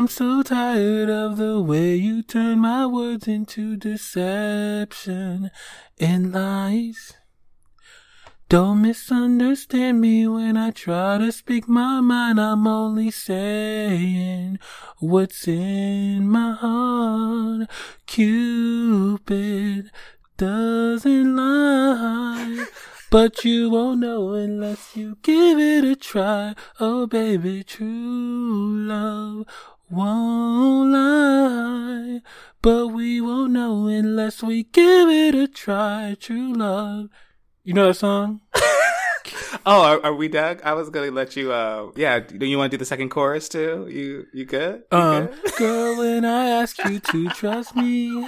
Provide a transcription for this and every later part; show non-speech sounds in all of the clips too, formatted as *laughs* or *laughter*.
I'm so tired of the way you turn my words into deception and lies. Don't misunderstand me when I try to speak my mind. I'm only saying what's in my heart. Cupid doesn't lie. But you won't know unless you give it a try. Oh baby, true love won't lie. But we won't know unless we give it a try. True love. You know that song? *laughs* Oh, are, are we done? I was gonna let you. Uh, yeah. Do you want to do the second chorus too? You you good? You Um, good? girl, when I ask you to *laughs* trust me,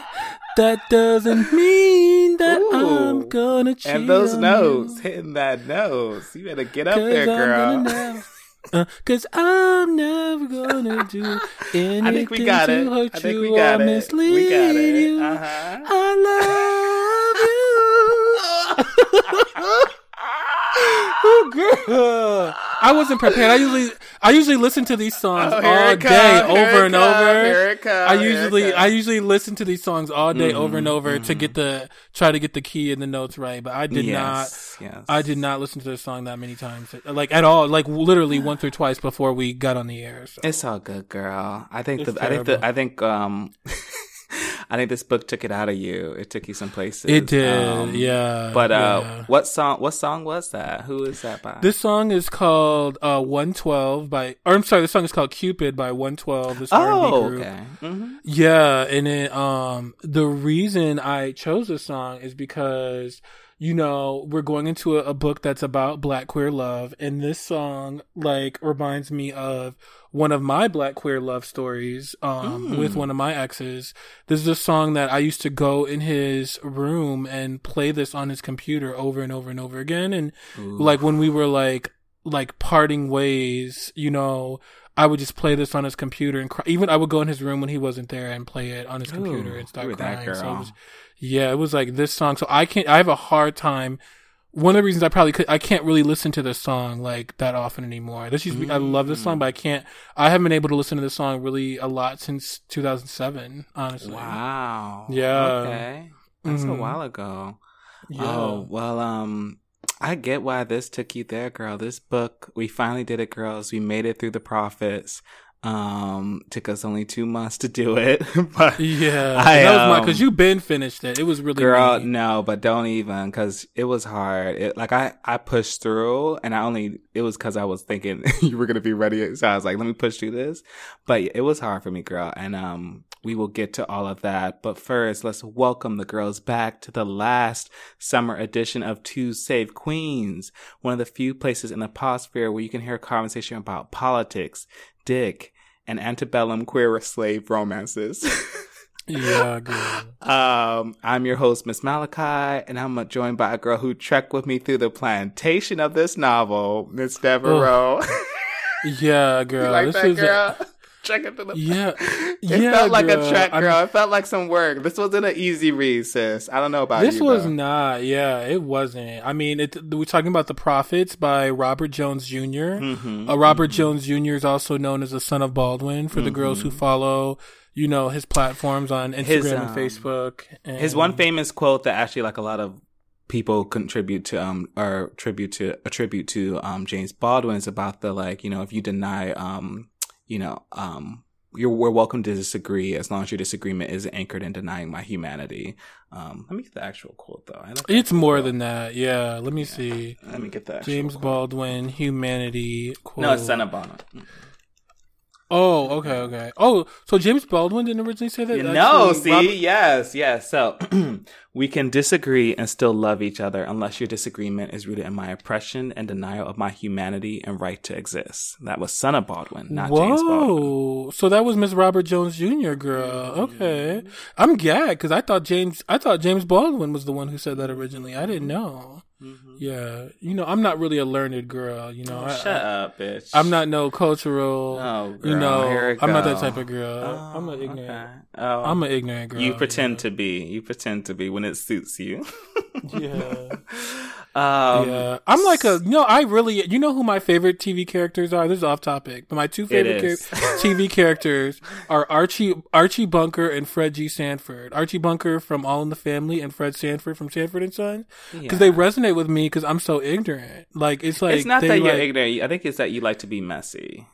that doesn't mean that Ooh. I'm gonna cheat And those notes, you. hitting that nose. You better get up there, girl. Uh, cause I'm never gonna do anything *laughs* I think we got to it. hurt I think you we got or it. mislead We got it. you. Uh-huh. I love *laughs* you. *laughs* *gasps* oh, girl. I wasn't prepared. I usually, I usually listen to these songs Oh, all day, come, over and come, over. come, I usually. I usually listen to these songs all day, over Mm-hmm, and over, to get the try to get the key and the notes right. But I did yes, not. Yes. I did not listen to this song that many times, like at all, like literally once or twice before we got on the air. So. It's all good, girl. I think It's the, I think the, I think um, *laughs* I think this book took it out of you. It took you some places. It did, Um, yeah. But uh, yeah. what song? What song was that? Who is that by? This song is called uh, 112 by, or I'm sorry, this song is called Cupid by 112. This oh, R&B group. okay. hmm Yeah, and it, um, the reason I chose this song is because, you know, we're going into a, a book that's about black queer love, and this song, like, reminds me of one of my black queer love stories, um, Mm. with one of my exes. This is a song that I used to go in his room and play this on his computer over and over and over again, and like when we were like like parting ways you know i would just play this on his computer and cry. even i would go in his room when he wasn't there and play it on his computer Ooh, and start crying so it was, yeah it was like this song so i can't i have a hard time one of the reasons I probably could, I can't really listen to this song like that often anymore. This used to be, I love this Mm. song, but I can't, I haven't been able to listen to this song really a lot since 2007, honestly. Wow. Yeah. Okay. That's a Mhm. while ago. Yeah. Oh well, um, I get why this took you there, girl. This book, we finally did it, girls. We made it through the prophets. Um, took us only two months to do it, *laughs* but Yeah. I, that was my, um, cause you been finished it. It was really girl, neat. no, but don't even, cause it was hard. It, like I, I pushed through, and I only it was cause I was thinking *laughs* you were gonna be ready, so I was like, let me push through this. But it was hard for me, girl, and um, we will get to all of that. But first, let's welcome the girls back to the last summer edition of Two Save Queens, one of the few places in the podsphere where you can hear a conversation about politics, dick, and antebellum queer slave romances. *laughs* Yeah, girl. Um, I'm your host, Miss Malachi, and I'm joined by a girl who trekked with me through the plantation of this novel, Miss Devereaux. *laughs* Yeah, girl. you like this that, is a- the yeah, *laughs* It yeah. felt like girl. a I girl. mean, it felt like some work. This wasn't an easy read, sis. I don't know about this you. was though. not. Yeah, it wasn't. I mean, it, we're talking about the Prophets by Robert Jones junior Mhm. Uh, Robert Jones Jr. is also known as the son of Baldwin for the girls who follow, you know, his platforms on Instagram His, and um, Facebook. And His one famous quote that actually like a lot of people contribute to um or tribute to attribute to um James Baldwin is about the like you know if you deny um you know um you're we're welcome to disagree as long as your disagreement is anchored in denying my humanity. Um, let me get the actual quote though. It's more than that. Yeah, let me see. Let me get that. James quote. Baldwin, humanity. Quote. No, it's Bonham. Oh, okay, okay. Oh, so James Baldwin didn't originally say that. No, see, Robert- yes, yes. So *clears throat* we can disagree and still love each other unless your disagreement is rooted in my oppression and denial of my humanity and right to exist. That was Son of Baldwin, not James Baldwin. Whoa! So that was Miss Robert Jones Jr. Girl. Okay, mm-hmm. I'm gagged because I thought James, I thought James Baldwin was the one who said that originally. I didn't know. Mm-hmm. Yeah, you know, I'm not really a learned girl. You know, oh, I, Shut I, up, bitch. I'm not no cultural. Oh, you know, I'm not that type of girl. Oh, I'm an ignorant. okay. Oh, I'm an ignorant girl. you pretend to be. You pretend to be when it suits you. *laughs* Yeah. Um, yeah, I'm like a no. I really, you know who my favorite TV characters are. This is off topic, but my two favorite char- *laughs* TV characters are Archie Archie Bunker and Fred G. Sanford. Archie Bunker from All in the Family and Fred Sanford from Sanford and Son because they resonate with me because I'm so ignorant. Like it's like it's not that you're like- ignorant. I think it's that you like to be messy.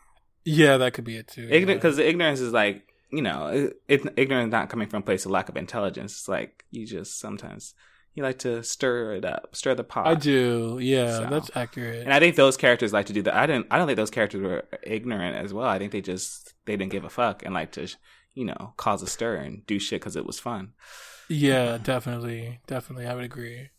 Yeah, that could be it too. Ignorant because the ignorance is like you know, it, it, ignorance not coming from a place of lack of intelligence. It's like you just sometimes you like to stir it up, stir the pot. I do. Yeah, So. that's accurate. And I think those characters like to do that. I didn't. I don't think those characters were ignorant as well. I think they just they didn't give a fuck and like to, you know, cause a stir and do shit because it was fun. yeah, definitely, definitely, I would agree.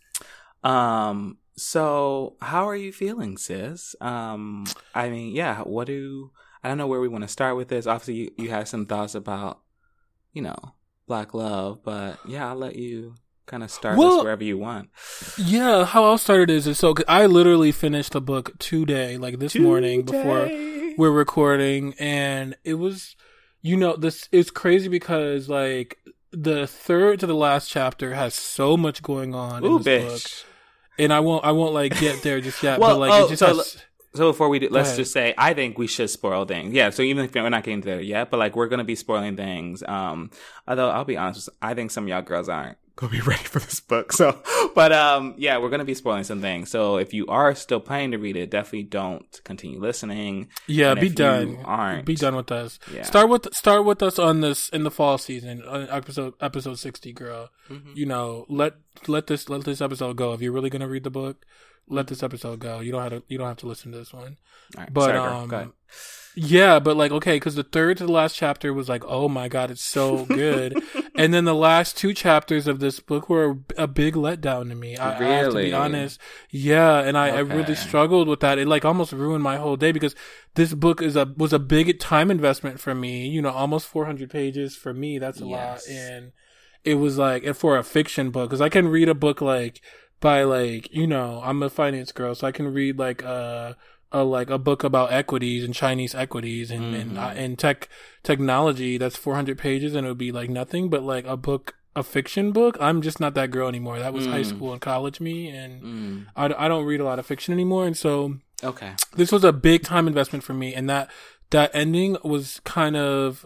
Um. So, how are you feeling, sis? Um. I mean, yeah. What do I don't know where we want to start with this. Obviously, you you had some thoughts about, you know, black love, but yeah, I'll let you kind of start Well- us wherever you want. Yeah, how I'll start it is, is so 'cause I literally finished the book today, like this morning before we're recording, and it was, you know, this is crazy because like the third to the last chapter has so much going on Ooh, in this book, and I won't I won't like get there just yet, *laughs* Well, but like oh, it just so has. So before we do, let's just say I think we should spoil things. Yeah. So even if we're not getting there yet, but like we're gonna be spoiling things. Um, although I'll be honest, I think some of y'all girls aren't gonna be *laughs* ready for this book. So, but um, yeah, we're gonna be spoiling some things. So if you are still planning to read it, definitely don't continue listening. Yeah, And be done. aren't- Be done with us. Yeah. Start with start with us on this in the fall season, episode episode sixty, girl. Mhm. You know, let let this let this episode go. If you're really gonna read the book, let this episode go. You don't have to you don't have to listen to this one. All right, But sorry, girl. Go ahead. um, yeah, but like okay, because the third to the last chapter was like, oh my god, it's so *laughs* good, and then the last two chapters of this book were a, big letdown to me. I, I have to be honest. Yeah, and I, I really struggled with that. It like almost ruined my whole day because this book is a was a big time investment for me. You know, almost 400 pages for me. That's a Yes. lot, and it was like and for a fiction book because I can read a book like by like you know I'm a finance girl, so I can read like a a like a book about equities and Chinese equities and and, Mhm. uh, and tech technology that's 400 pages and it would be like nothing but like a book a fiction book i'm just not that girl anymore that was high Mm. school and college me and Mm, I, I don't read a lot of fiction anymore and so okay. this was a big time investment for me and that that ending was kind of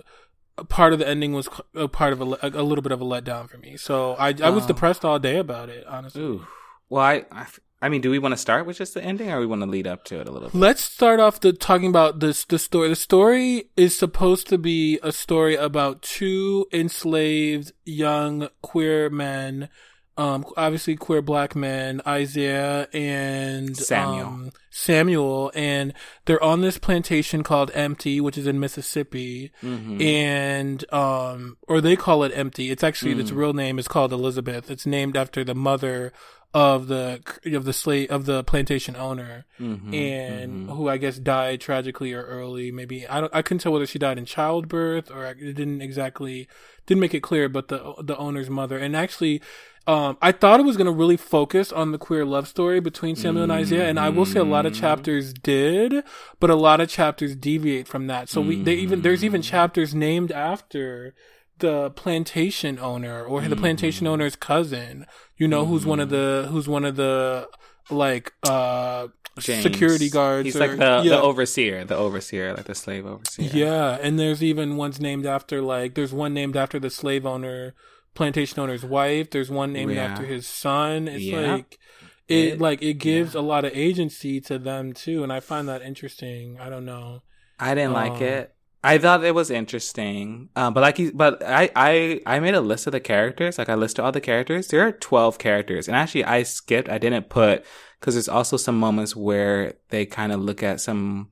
part of the ending was a part of a, a, little bit of a letdown for me so i i was depressed all day about it honestly Ooh. Well, I, I, I mean, do we want to start with just the ending, or we want to lead up to it a little bit? Let's start off the talking about this the story. The story is supposed to be a story about two enslaved young queer men, um, obviously queer black men, Isaiah and Samuel. um, Samuel, and they're on this plantation called Empty, which is in Mississippi, Mhm. and um, or they call it Empty. It's actually its Mm. real name is called Elizabeth. It's named after the mother of the of the slave of the plantation owner Mhm. and Mhm. who I guess died tragically or early. Maybe I don't. I couldn't tell whether she died in childbirth or it didn't exactly didn't make it clear. But the the owner's mother and actually. Um, I thought it was going to really focus on the queer love story between Samuel and Isaiah, and I will say a lot of Mhm. chapters did, but a lot of chapters deviate from that. So we, they even, there's even Mhm. chapters named after the plantation owner or the plantation owner's cousin, you know, who's one of the, who's one of the, like, uh, James. security guards. He's or- like the, yeah. the overseer, the overseer, like the slave overseer. Yeah, and there's even ones named after like there's one named after the slave owner, plantation owner's wife. There's one named Yeah. after his son. It's Yeah. like it, It- like it gives a lot of agency to them too, and I find that interesting. I don't know. I didn't like Um, it. I thought it was interesting, um, but like, but I, I, I made a list of the characters. Like, I listed all the characters. There are twelve characters, and actually, I skipped. I didn't put because there's also some moments where they kind of look at some.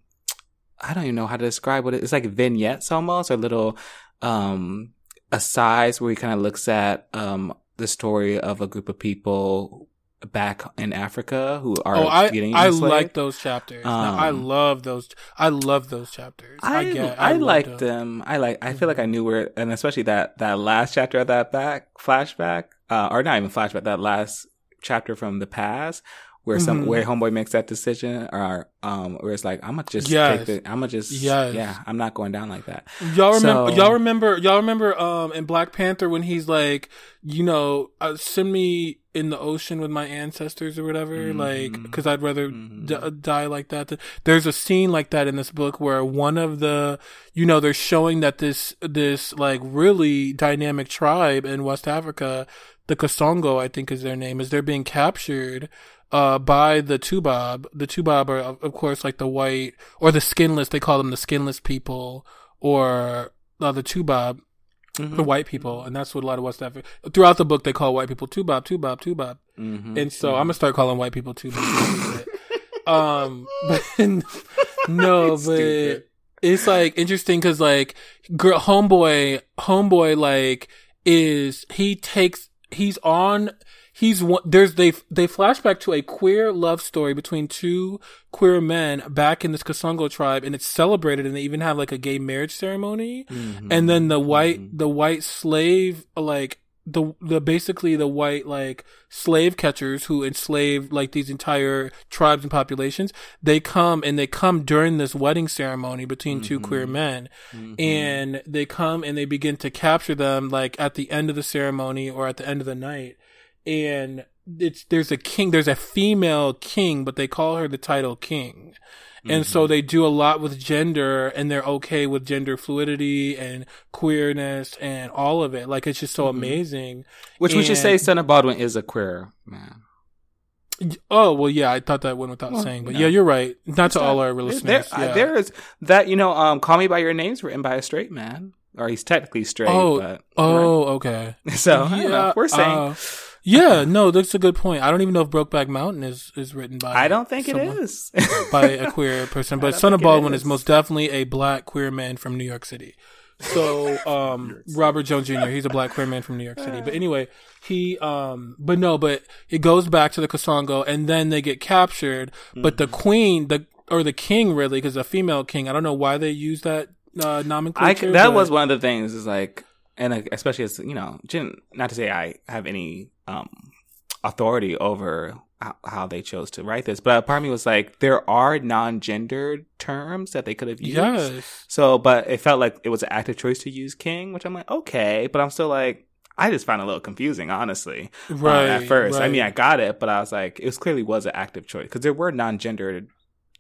I don't even know how to describe what it, it's like vignettes almost, or little um asides where he kind of looks at um the story of a group of people back in Africa who are oh, I getting I enslaved. like those chapters. Now, I Um, love those. I love those chapters. I, I get. I, liked them. them. I like. I feel like I knew where, and especially that that last chapter of that back flashback, uh, or not even flashback. That last chapter from the past, where some Mhm. where homeboy makes that decision, or um, where it's like I'm gonna just Yes. take the, I'm gonna just Yes. yeah, I'm not going down like that. Y'all remember? So- y'all remember? Y'all remember? Um, in Black Panther when he's like, you know, uh, send me in the ocean with my ancestors or whatever, like, Mhm. because I'd rather Mhm. d- uh, die like that. There's a scene like that in this book where one of the, you know, they're showing that this this like really dynamic tribe in West Africa, the Kasongo, I think is their name, is they're being captured. Uh, by the Tubab. The Tubab are, of course, like the white, or the skinless, they call them the skinless people, or uh, the Tubab, Mhm. the white people, and that's what a lot of West Africa. Throughout the book, they call white people Tubab, Tubab, Tubab, Mhm. and so I'm gonna start calling white people Tubab. *laughs* um, but *laughs* no, *laughs* but Stupid. it's like interesting because like girl, homeboy, homeboy, like is he takes he's on. He's one. There's they they flashback to a queer love story between two queer men back in this Kasongo tribe, and it's celebrated, and they even have like a gay marriage ceremony Mhm. and then the white Mhm. the white slave like the the basically the white like slave catchers who enslaved like these entire tribes and populations they come and they come during this wedding ceremony between two Mhm. queer men Mhm. and they come and they begin to capture them like at the end of the ceremony or at the end of the night and it's there's a king there's a female king but they call her the title king and Mm-hmm. so they do a lot with gender and they're okay with gender fluidity and queerness and all of it like it's just so Mhm. amazing which we should say, of Baldwin is a queer man. oh well yeah i thought that went without Well, saying but no. yeah you're right not to all our listeners There, yeah. there is that you know, um, "Call Me by Your Name's" written by a straight man, or he's technically straight. Oh, but, oh okay right? *laughs* so I don't know. we're saying. uh, yeah no that's a good point i don't even know if brokeback mountain is is written by I don't think it someone- is. *laughs* by a queer person, *laughs* but Son of it Baldwin is. is. most definitely a black queer man from New York City. So, *laughs* um, Robert Jones Jr. He's a black queer man from New York City. But *sighs* anyway, he, um, but no, but it goes back to the Kasongo, and then they get captured. But the queen, the or the king, really, because a female king. I don't know why they use that uh, I, nomenclature. that but- was one of the things. Is like, and especially as you know, not to say I have any um authority over how, how they chose to write this, but part of me was like, there are non-gendered terms that they could have used. yes. So, but it felt like it was an active choice to use king, which I'm like, okay, but I'm still like, I just found it a little confusing, honestly. uh, Right. at first, I mean, I got it, but I was like, it was clearly was an active choice because there were non-gendered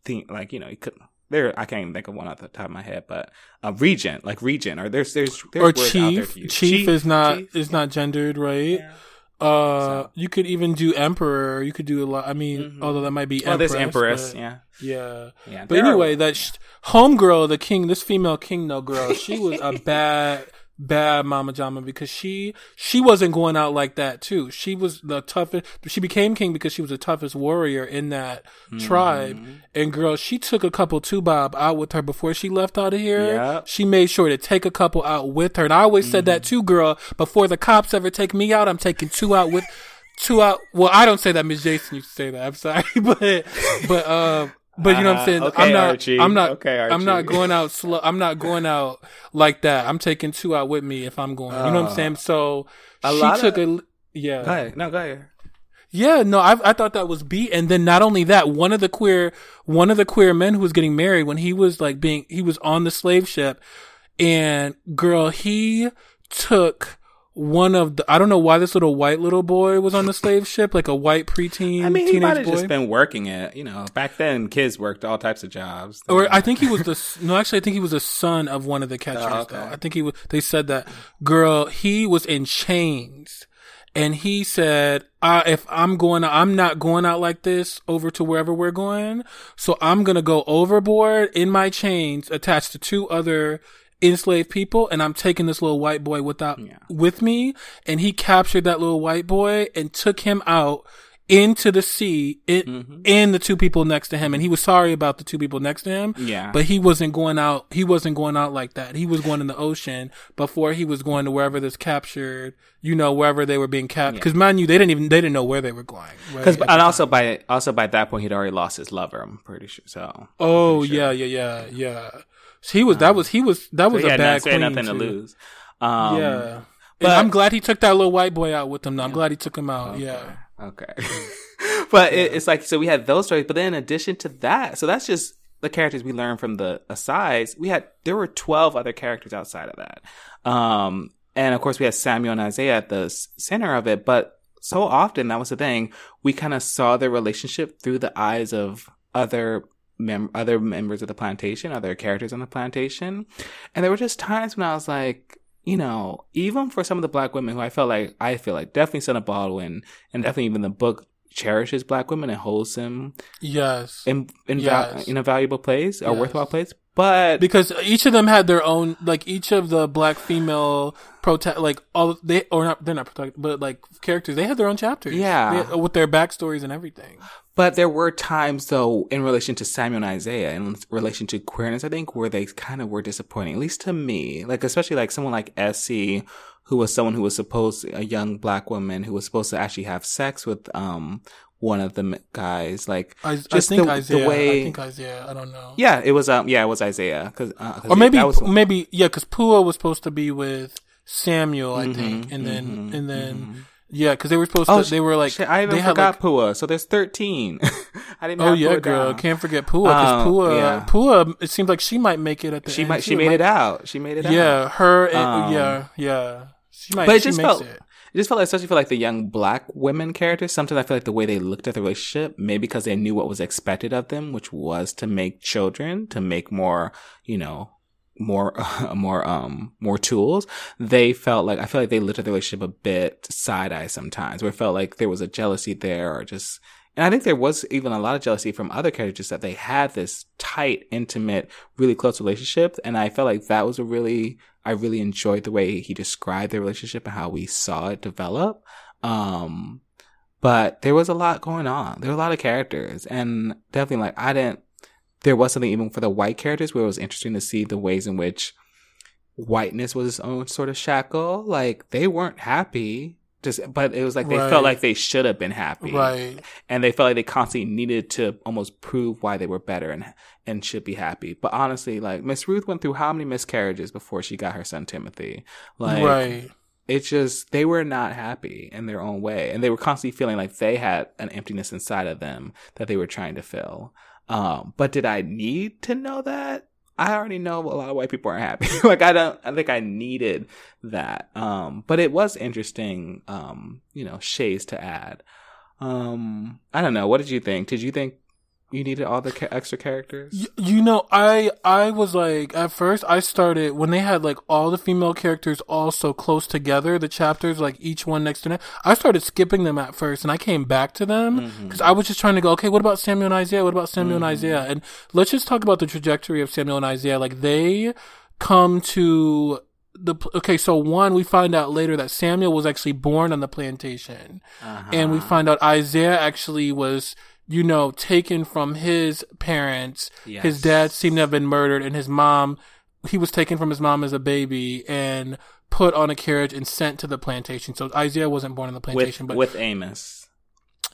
thing, like you know, you could there. I can't even think of one off the top of my head, but uh, regent, like regent, or there's there's, there's or there chief. chief. is not chief. is not gendered, right? Yeah. Uh, So- you could even do emperor. You could do a lot. I mean, Mhm. although that might be Well, empress. there's empress, but- yeah, yeah. yeah. But There are- anyway, that sh- homegirl, the king, this female king, no girl, she was a *laughs* bad, bad mama jama because she she wasn't going out like that too. She was the toughest. She became king because she was the toughest warrior in that tribe. Mhm. And girl, she took a couple Tubab out with her before she left out of here. Yep. She made sure to take a couple out with her. And I always said Mm-hmm. that too, girl. Before the cops ever take me out, I'm taking two out with two out. Well, I don't say that. Miss Jason used to say that. I'm sorry, *laughs* but but uh, but you know what I'm saying. Uh, okay, I'm not. Archie. I'm not. Okay, I'm not going out slow. I'm not going out like that. I'm taking two out with me if I'm going. You know what I'm Uh, saying? So a she took of- a. Yeah. Go ahead. No, go ahead. Yeah, no, I I thought that was beat, and then not only that, one of the queer one of the queer men who was getting married when he was like being he was on the slave ship, and girl, he took one of the I don't know why this little white little boy was on the slave ship, like a white preteen I mean, he might have boy. just been working it. You know, back then kids worked all types of jobs. or I think he was the no, actually, I think he was the son of one of the oh, catchers. Oh, okay. Though I think he was. They said that girl, he was in chains, and he said, "If I'm going, I'm not going out like this over to wherever we're going. So I'm gonna go overboard in my chains, attached to two other." Enslaved people, and I'm taking this little white boy without Yeah. with me, and he captured that little white boy and took him out into the sea, in, Mhm. and the two people next to him, and he was sorry about the two people next to him. Yeah. But he wasn't going out. He wasn't going out like that. He was going in the ocean before he was going to wherever this captured. You know, wherever they were being captured. Because mind you, they didn't even they didn't know where they were going. Because the and also by also by that point he'd already lost his lover. I'm pretty sure. So oh pretty sure. yeah, yeah, yeah, yeah. So he was that was he was that was so a bad queen nothing to too. lose. Um, yeah. but- and I'm glad he took that little white boy out with him. I'm glad he took him out. Yeah. Okay. *laughs* but it, it's like so we had those stories, but then in addition to that, so that's just the characters we learned from the asides. We had there were twelve other characters outside of that, um, and of course we had Samuel and Isaiah at the center of it. But so often that was the thing we kind of saw their relationship through the eyes of other mem- other members of the plantation, other characters on the plantation, and there were just times when I was like, you know, even for some of the black women who I felt like I feel like definitely Son of Baldwin and definitely even the book cherishes black women and holds them yes in in, Yes. val- in a valuable place Yes. worthwhile place. But because each of them had their own like each of the black female protect like all they or not they're not protect but like characters they had their own chapters Yeah. They- with their backstories and everything But there were times though in relation to Samuel and Isaiah in relation to queerness, I think, where they kind of were disappointing, at least to me. Like, especially like someone like Essie, who was someone who was supposed, a young black woman who was supposed to actually have sex with, um, one of the guys. Like, I, just I think the, Isaiah the way, I think Isaiah I don't know yeah, it was, um, yeah, it was Isaiah. Cause, uh, 'cause or maybe was, maybe yeah because Puah was supposed to be with Samuel I Mhm, think and then mhm, and then mhm. Yeah because they were supposed Oh, to they were like Shit, I even they forgot like Puah. So there's 13. *laughs* I didn't know. Oh yeah, Puah girl! down. Can't forget Puah because Um, Puah, yeah. Puah. It seems like she might make it at the She end. might, she too. made Might- it out. She made it out. Yeah, her. And, Um, yeah, yeah. She might. but it she just makes felt- it. It just felt like, especially for like the young black women characters, sometimes I feel like the way they looked at the relationship, maybe because they knew what was expected of them, which was to make children, to make more, you know, more, *laughs* more, um, more tools. They felt like, I feel like they looked at the relationship a bit side eye sometimes, where it felt like there was a jealousy there or just, and I think there was even a lot of jealousy from other characters that they had this tight, intimate, really close relationship. And I felt like that was a really, I really enjoyed the way he described their relationship and how we saw it develop. Um, but there was a lot going on. There were a lot of characters and definitely like, I didn't, there was something even for the white characters where it was interesting to see the ways in which whiteness was its own sort of shackle. Like they weren't happy. Just, but it was like they Right. felt like they should have been happy Right. and they felt like they constantly needed to almost prove why they were better and and should be happy. But honestly, like Miss Ruth went through how many miscarriages before she got her son Timothy? Like right. it's just they were not happy in their own way, and they were constantly feeling like they had an emptiness inside of them that they were trying to fill. Um, but did I need to know that? I already know a lot of white people aren't happy. *laughs* like I don't, I think I needed that. Um, but it was interesting, um, you know, shades to add. Um, I don't know. What did you think? Did you think you needed all the ca- extra characters? Y- You know, I I was like at first I started when they had like all the female characters all so close together, the chapters like each one next to next. I started skipping them at first, and I came back to them Mm-hmm. because I was just trying to go. Okay, what about Samuel and Isaiah? What about Samuel and Isaiah? And let's just talk about the trajectory of Samuel and Isaiah. Like they come to the okay. So one, we find out later that Samuel was actually born on the plantation and we Uh-huh. find out Isaiah actually was, you know, taken from his parents. His dad seemed to have been murdered, and his mom, he was taken from his mom as a baby and put on a carriage and sent to the plantation. So Isaiah wasn't born on the with plantation, but with Amos.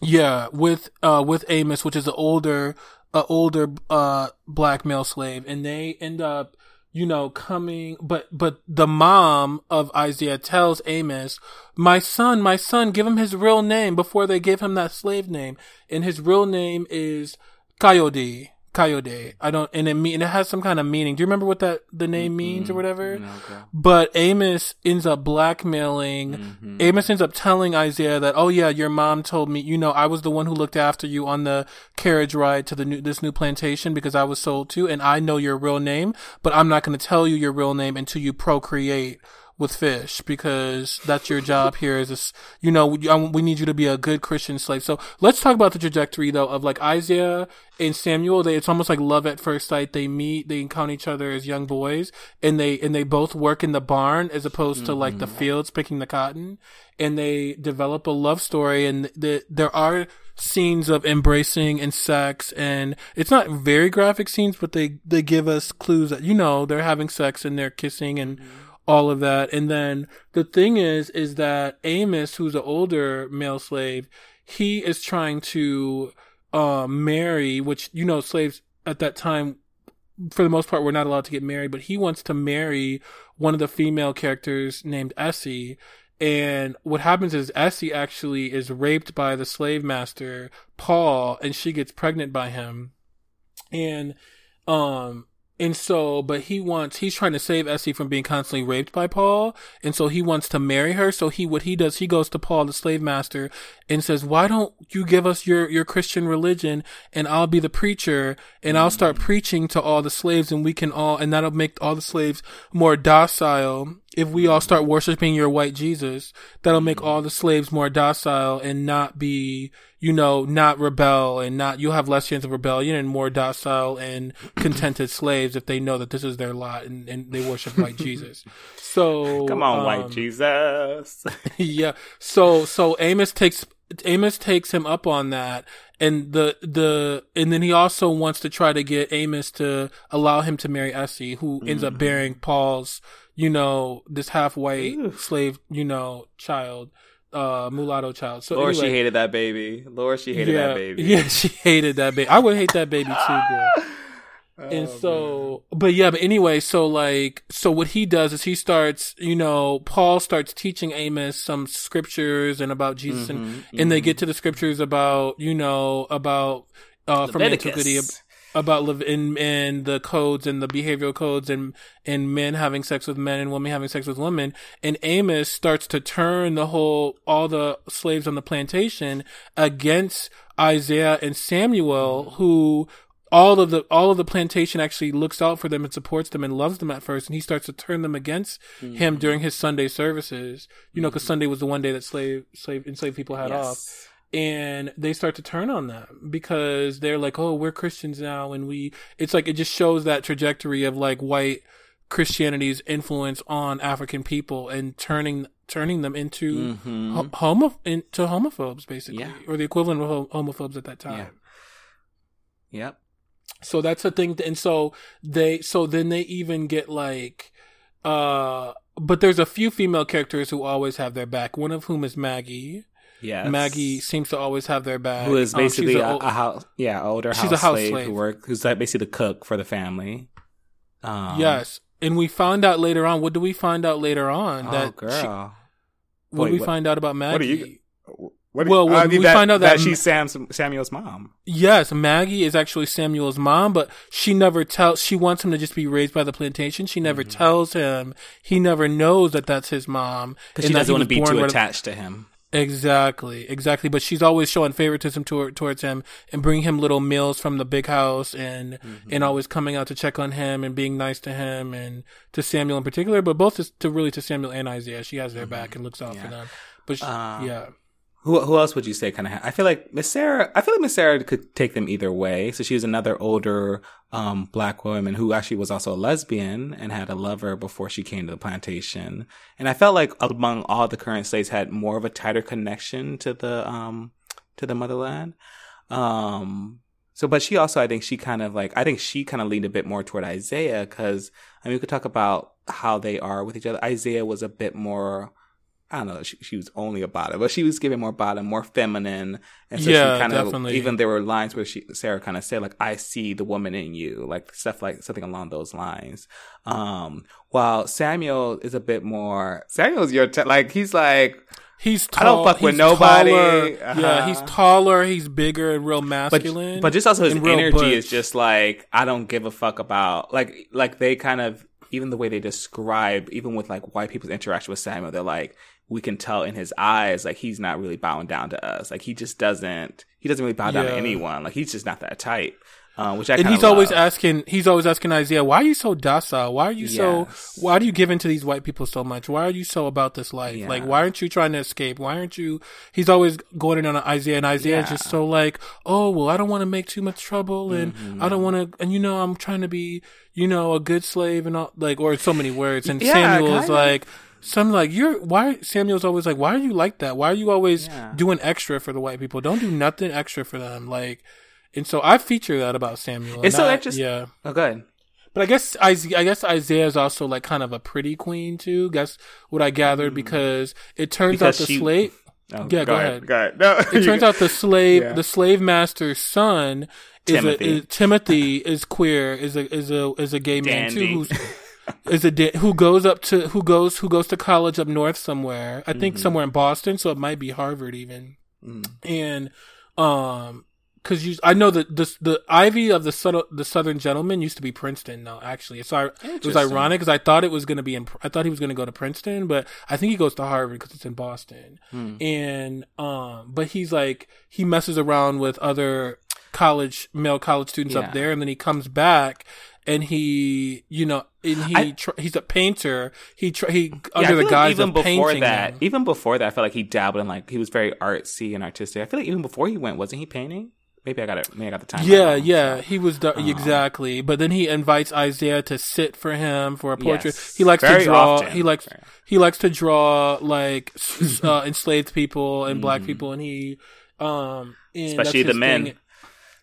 yeah, with uh with Amos, which is an older, uh, older uh black male slave, and they end up, you know, coming. But but the mom of Isaiah tells Amos, "My son, my son, give him his real name before they give him that slave name, and his real name is Kayode." Kayode. I don't, and it mean, it has some kind of meaning. Do you remember what that the name means or whatever? No, okay. But Amos ends up blackmailing. Mhm. Amos ends up telling Isaiah that, "Oh yeah, your mom told me. You know, I was the one who looked after you on the carriage ride to the new this new plantation because I was sold to, and I know your real name, but I'm not going to tell you your real name until you procreate." With fish, because that's your job here. Is this, you know, we, um, we need you to be a good Christian slave. So let's talk about the trajectory though of like Isaiah and Samuel. They it's almost like love at first sight. They meet, they encounter each other as young boys, and they and they both work in the barn as opposed to like the fields picking the cotton, and they develop a love story. And the, there are scenes of embracing and sex, and it's not very graphic scenes, but they they give us clues that you know they're having sex and they're kissing and all of that. And then the thing is, is that Amos, who's an older male slave, he is trying to uh, marry, which you know, slaves at that time, for the most part, were not allowed to get married. But he wants to marry one of the female characters named Essie. And what happens is Essie actually is raped by the slave master, Paul, and she gets pregnant by him. And, um, and so, but he wants, he's trying to save Essie from being constantly raped by Paul. And so he wants to marry her. So he, what he does, he goes to Paul, the slave master, and says, why don't you give us your, your Christian religion and I'll be the preacher and I'll start preaching to all the slaves and we can all, and that'll make all the slaves more docile. If we all start worshiping your white Jesus, that'll make all the slaves more docile and not be, you know, not rebel and not, you'll have less chance of rebellion and more docile and contented slaves if they know that this is their lot and, and they worship white *laughs* Jesus. So, Come on, um, white Jesus. *laughs* yeah. So so Amos takes Amos takes him up on that and the the and then he also wants to try to get Amos to allow him to marry Essie, who ends up bearing Paul's, you know, this half white slave, you know, child, uh mulatto child. So Lord, she hated that baby. Lord, she hated yeah, that baby. Yeah, she hated that baby. I would hate that baby too, girl. *laughs* and Oh, so but yeah but anyway so like so what he does is he starts you know paul starts teaching amos some scriptures and about jesus and Mhm, and they get to the scriptures about you know about uh from antiquity ab- Leviticus. About live in and the codes and the behavioral codes and and men having sex with men and women having sex with women. And Amos starts to turn the whole all the slaves on the plantation against Isaiah and Samuel who all of the all of the plantation actually looks out for them and supports them and loves them at first. And he starts to turn them against him mm-hmm. during his Sunday services. You know because mm-hmm. Sunday was the one day that slave slave enslaved people had off. Yes. And they start to turn on them because they're like, oh, we're Christians now, and we. It's like it just shows that trajectory of like white Christianity's influence on African people and turning turning them into Mhm. ho- homo into homophobes, basically, Yeah. or the equivalent of homophobes at that time. Yeah. Yep. So that's a thing. And so they, so then they even get like, uh, but there's a few female characters who always have their back. One of whom is Maggie. Yes. Maggie seems to always have their back. who is Um, she's basically a a, a house, yeah, older She's house, a house slave, slave. who work, who's like basically the cook for the family. Um, yes. And we find out later on. What do we find out later on? Oh, that girl. she- what Wait, do we what- find out about Maggie? what are you- What do Well, I mean, we that, find out that- she's Sam's, Samuel's mom. Yes, Maggie is actually Samuel's mom, but she never tells. She wants him to just be raised by the plantation. She never Mm-hmm. tells him. He never knows that that's his mom Because she doesn't want to be too with- attached to him. Exactly, exactly. But she's always showing favoritism toward, towards him and bringing him little meals from the big house and Mm-hmm. and always coming out to check on him and being nice to him and to Samuel in particular, but both to, to really to Samuel and Isaiah. She has their back and looks out for Mm-hmm. Them. But she, Uh, yeah, Who who else would you say kind of? Ha- I feel like Miss Sarah. I feel like Miss Sarah could take them either way. So she was another older um, black woman who actually was also a lesbian and had a lover before she came to the plantation. And I felt like among all the current slaves had more of a tighter connection to the um to the motherland. Um. So, but she also, I think she kind of like, I think she kind of leaned a bit more toward Isaiah because, I mean, we could talk about how they are with each other. Isaiah was a bit more, I don't know, she, she was only a bottom, but she was giving more bottom, more feminine. And so Yeah, she kind of, even there were lines where she, Sarah kind of said, like, I see the woman in you, like stuff like, something along those lines. Um, while Samuel is a bit more, Samuel's your, t- like, he's like, he's I don't tall. fuck with nobody. taller. Yeah, Uh-huh. he's taller. He's bigger and real masculine. but just also his energy is just like I don't give a fuck about like like they kind of even the way they describe even with like white people's interaction with Samuel they're like we can tell in his eyes like he's not really bowing down to us like he just doesn't he doesn't really bow down to anyone like he's just not that type uh, which I and he's always asking he's always asking Isaiah, why are you so docile? Why are you so why do you give in to these white people so much? Why are you so about this life? Yeah. Like why aren't you trying to escape? Why aren't you he's always going in on Isaiah and Isaiah is just so like, Oh, well I don't want to make too much trouble and Mm-hmm. I don't want to and you know I'm trying to be, you know, a good slave and all like or so many words and Yeah, Samuel is kinda. Like some like you're why Samuel's always like why are you like that why are you always Yeah. doing extra for the white people don't do nothing extra for them like and so I feature that about Samuel. It's and so I- interesting. Yeah, oh good but I guess Isaiah, I guess Isaiah is also like kind of a pretty queen too. Guess what I gathered because it turns Mm. Because out the she- slave. oh, Yeah, go ahead. go ahead no *laughs* It turns out the slave, Yeah. the slave master's son is Timothy. a is, Timothy is queer, is a is a is a gay man too. Who's *laughs* is a who goes up to who goes who goes to college up north somewhere. I think somewhere in Boston, so it might be Harvard even. And um, because you, I know that the the Ivy of the subtle, the Southern Gentleman used to be Princeton. No, actually, it's ir- it was ironic because I thought it was going to be in. I thought he was going to go to Princeton, but I think he goes to Harvard because it's in Boston. And um, but he's like he messes around with other college male college students Yeah. up there, and then he comes back. And he, you know, and he I- tr- he's a painter. He tr- he Yeah, under the feel like guise even of before painting that, them. even before that, I felt like he dabbled in like he was very artsy and artistic. I feel like even before he went, wasn't he painting? Maybe I got it. Maybe I got the time. Yeah, wrong, yeah, so. he was the, exactly. But then he invites Isaiah to sit for him for a portrait. Yes. He likes to draw. often. He likes Very- he likes to draw like uh, *laughs* enslaved people and black Mm. people, and he um and Especially the men. thing.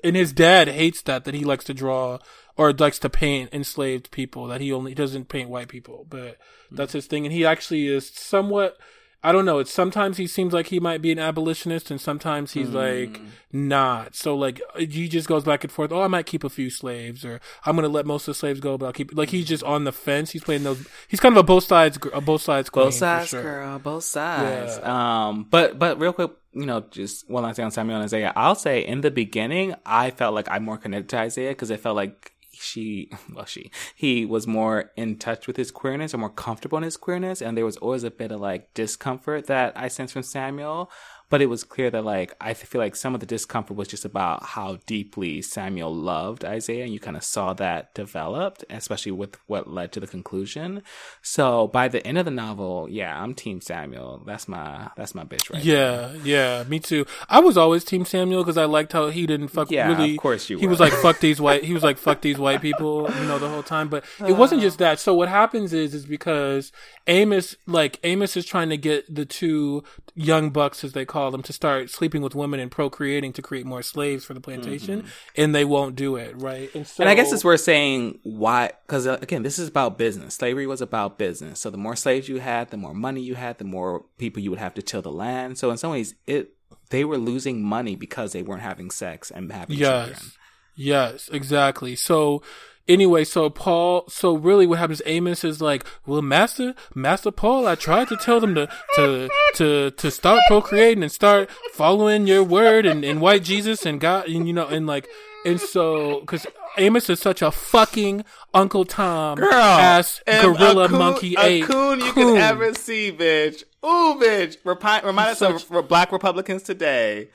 And his dad hates that that he likes to draw or likes to paint enslaved people. That he only doesn't paint white people, but hmm. that's his thing. And he actually is somewhat. I don't know. It's sometimes he seems like he might be an abolitionist, and sometimes he's like not. So like he just goes back and forth. Oh, I might keep a few slaves, or I'm gonna let most of the slaves go, but I'll keep. Like he's just on the fence. He's playing those. He's kind of a both sides, a both sides, queen, both sides, sure. girl, both sides. Um, but but real quick, you know, just one last thing on Samuel and Isaiah. I'll say in the beginning, I felt like I'm more connected to Isaiah because I felt like she, *laughs* well, she, he was more in touch with his queerness or more comfortable in his queerness, and there was always a bit of like discomfort that I sensed from Samuel. But it was clear that like I feel like some of the discomfort was just about how deeply Samuel loved Isaiah, and you kind of saw that developed, especially with what led to the conclusion. So by the end of the novel, yeah, I'm Team Samuel. That's my that's my bitch right. Yeah, yeah, me too. I was always Team Samuel because I liked how he didn't fuck. Yeah, really, of course you He were. was like fuck these white. He was like fuck these white people, you know, the whole time. But it wasn't just that. So what happens is, is because Amos, like Amos, is trying to get the two young bucks, as they call them, to start sleeping with women and procreating to create more slaves for the plantation, and they won't do it, right? And so, Mm-hmm. And I guess it's worth saying why, because uh, again, this is about business. Slavery was about business. So the more slaves you had, the more money you had, the more people you would have to till the land. So in some ways, it they were losing money because they weren't having sex and having Yes. children. Yes, exactly. So anyway, so Paul so really what happens Amos is like, Well Master Master Paul, I tried to tell them to to to to start procreating and start following your word and, and white Jesus and God and you know and like and so because Amos is such a fucking Uncle Tom ass gorilla monkey a ape coon you coon. can ever see, bitch. Ooh, bitch. Repi- remind us of re- black Republicans today.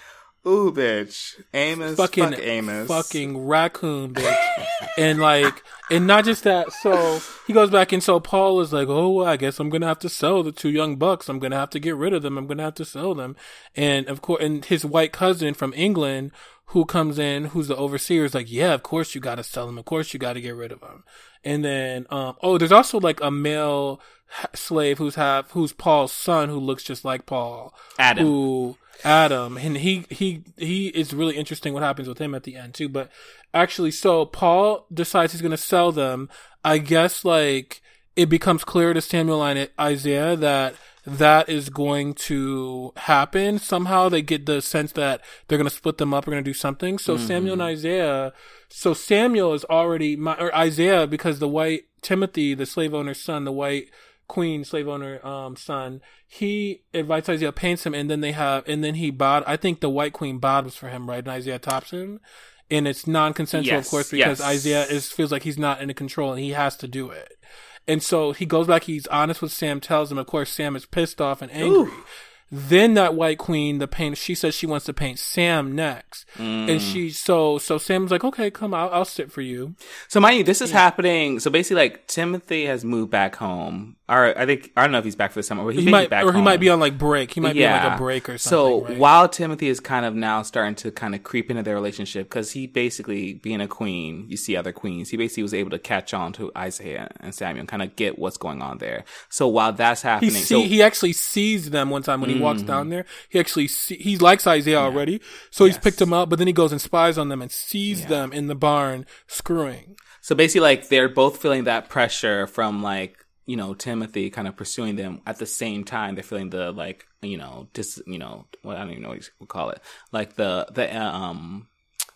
Ooh, bitch. Amos. fucking fuck Amos. fucking raccoon bitch and like and not just that so he goes back and so paul is like oh well, i guess i'm gonna have to sell the two young bucks i'm gonna have to get rid of them i'm gonna have to sell them and of course and his white cousin from england who comes in who's the overseer is like yeah of course you gotta sell them of course you gotta get rid of them and then um oh there's also like a male slave who's have who's paul's son who looks just like paul Adam. who Adam, and he he he is really interesting what happens with him at the end too. But actually, so Paul decides he's going to sell them. I guess like it becomes clear to Samuel and Isaiah that that is going to happen somehow. They get the sense that they're going to split them up. We're going to do something. So mm-hmm. Samuel and Isaiah. So Samuel is already my or Isaiah because the white Timothy, the slave owner's son, the white queen slave owner um son he invites isaiah paints him and then they have and then he bowed i think the white queen bottoms for him right? And isaiah tops him. And it's non-consensual of course because yes. isaiah is feels like he's not in control and he has to do it. And so he goes back he's honest with sam tells him of course sam is pissed off and angry. Then that white queen, the paint, she says she wants to paint Sam next, and she so so Sam's like, okay, come, I'll, I'll sit for you. So mind you, this is happening. So basically, like Timothy has moved back home, or I think I don't know if he's back for the summer, but he, He might, be back or he might be on like break. He might be on like a break or something. So right? while Timothy is kind of now starting to kind of creep into their relationship, because he basically being a queen, you see other queens, he basically was able to catch on to Isaiah and Samuel and kind of get what's going on there. So while that's he happening, see, so he actually sees them one time when he Mm-hmm. walks down there. He actually see, he likes Isaiah already, so he's picked them up. But then he goes and spies on them and sees them in the barn screwing. So basically, like they're both feeling that pressure from like you know Timothy kind of pursuing them at the same time. They're feeling the like you know dis you know what I don't even know what you would call it like the the um